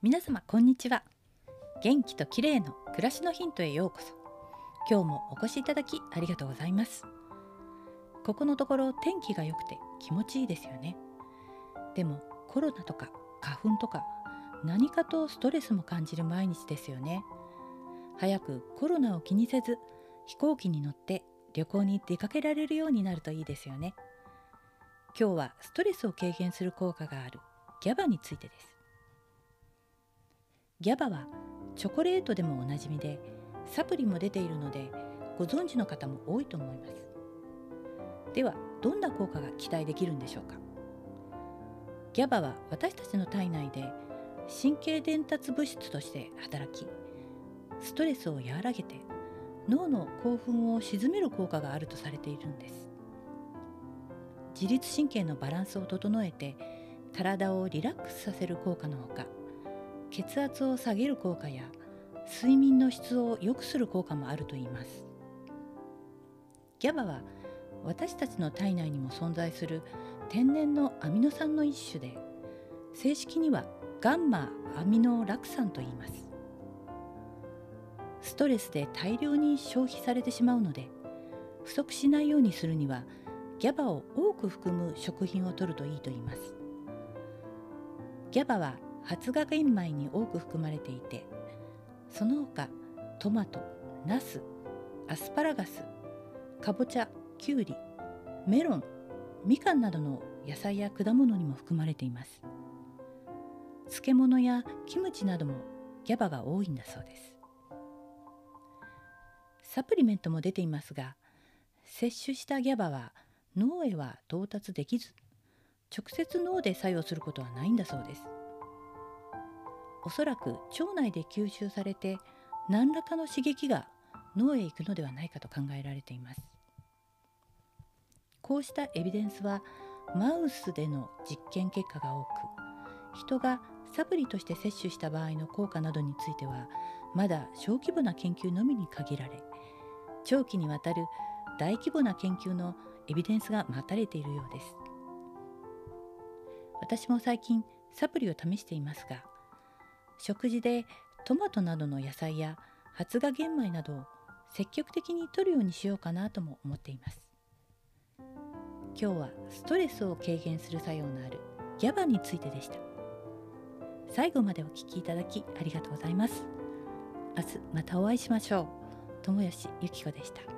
皆様こんにちは。元気と綺麗の暮らしのヒントへようこそ。今日もお越しいただきありがとうございます。ここのところ天気が良くて気持ちいいですよね。でもコロナとか花粉とか何かとストレスも感じる毎日ですよね。早くコロナを気にせず飛行機に乗って旅行に出かけられるようになるといいですよね。今日はストレスを軽減する効果がある GABA についてです。ギャバはチョコレートでもおなじみでサプリも出ているのでご存知の方も多いと思います。ではどんな効果が期待できるんでしょうか？ギャバは私たちの体内で神経伝達物質として働きストレスを和らげて脳の興奮を鎮める効果があるとされているんです。自律神経のバランスを整えて体をリラックスさせる効果のほか血圧を下げる効果や睡眠の質を良くする効果もあるといいます。GABA は私たちの体内にも存在する天然のアミノ酸の一種で正式にはガンマアミノラク酸と言います。ストレスで大量に消費されてしまうので不足しないようにするには GABA を多く含む食品を摂るといいと言います。GABA は発芽玄米に多く含まれていてその他トマトナスアスパラガスかぼちゃきゅうりメロンみかんなどの野菜や果物にも含まれています。漬物やキムチなどもギャバが多いんだそうです。サプリメントも出ていますが摂取したギャバは脳へは到達できず直接脳で作用することはないんだそうです。おそらく腸内で吸収されて何らかの刺激が脳へ行くのではないかと考えられています。こうしたエビデンスはマウスでの実験結果が多く人がサプリとして摂取した場合の効果などについてはまだ小規模な研究のみに限られ長期にわたる大規模な研究のエビデンスが待たれているようです。私も最近サプリを試していますが食事でトマトなどの野菜や発芽玄米などを積極的に摂るようにしようかなとも思っています。今日はストレスを軽減する作用のあるギャバについてでした。最後までお聞きいただきありがとうございます。明日またお会いしましょう。友吉ゆき子でした。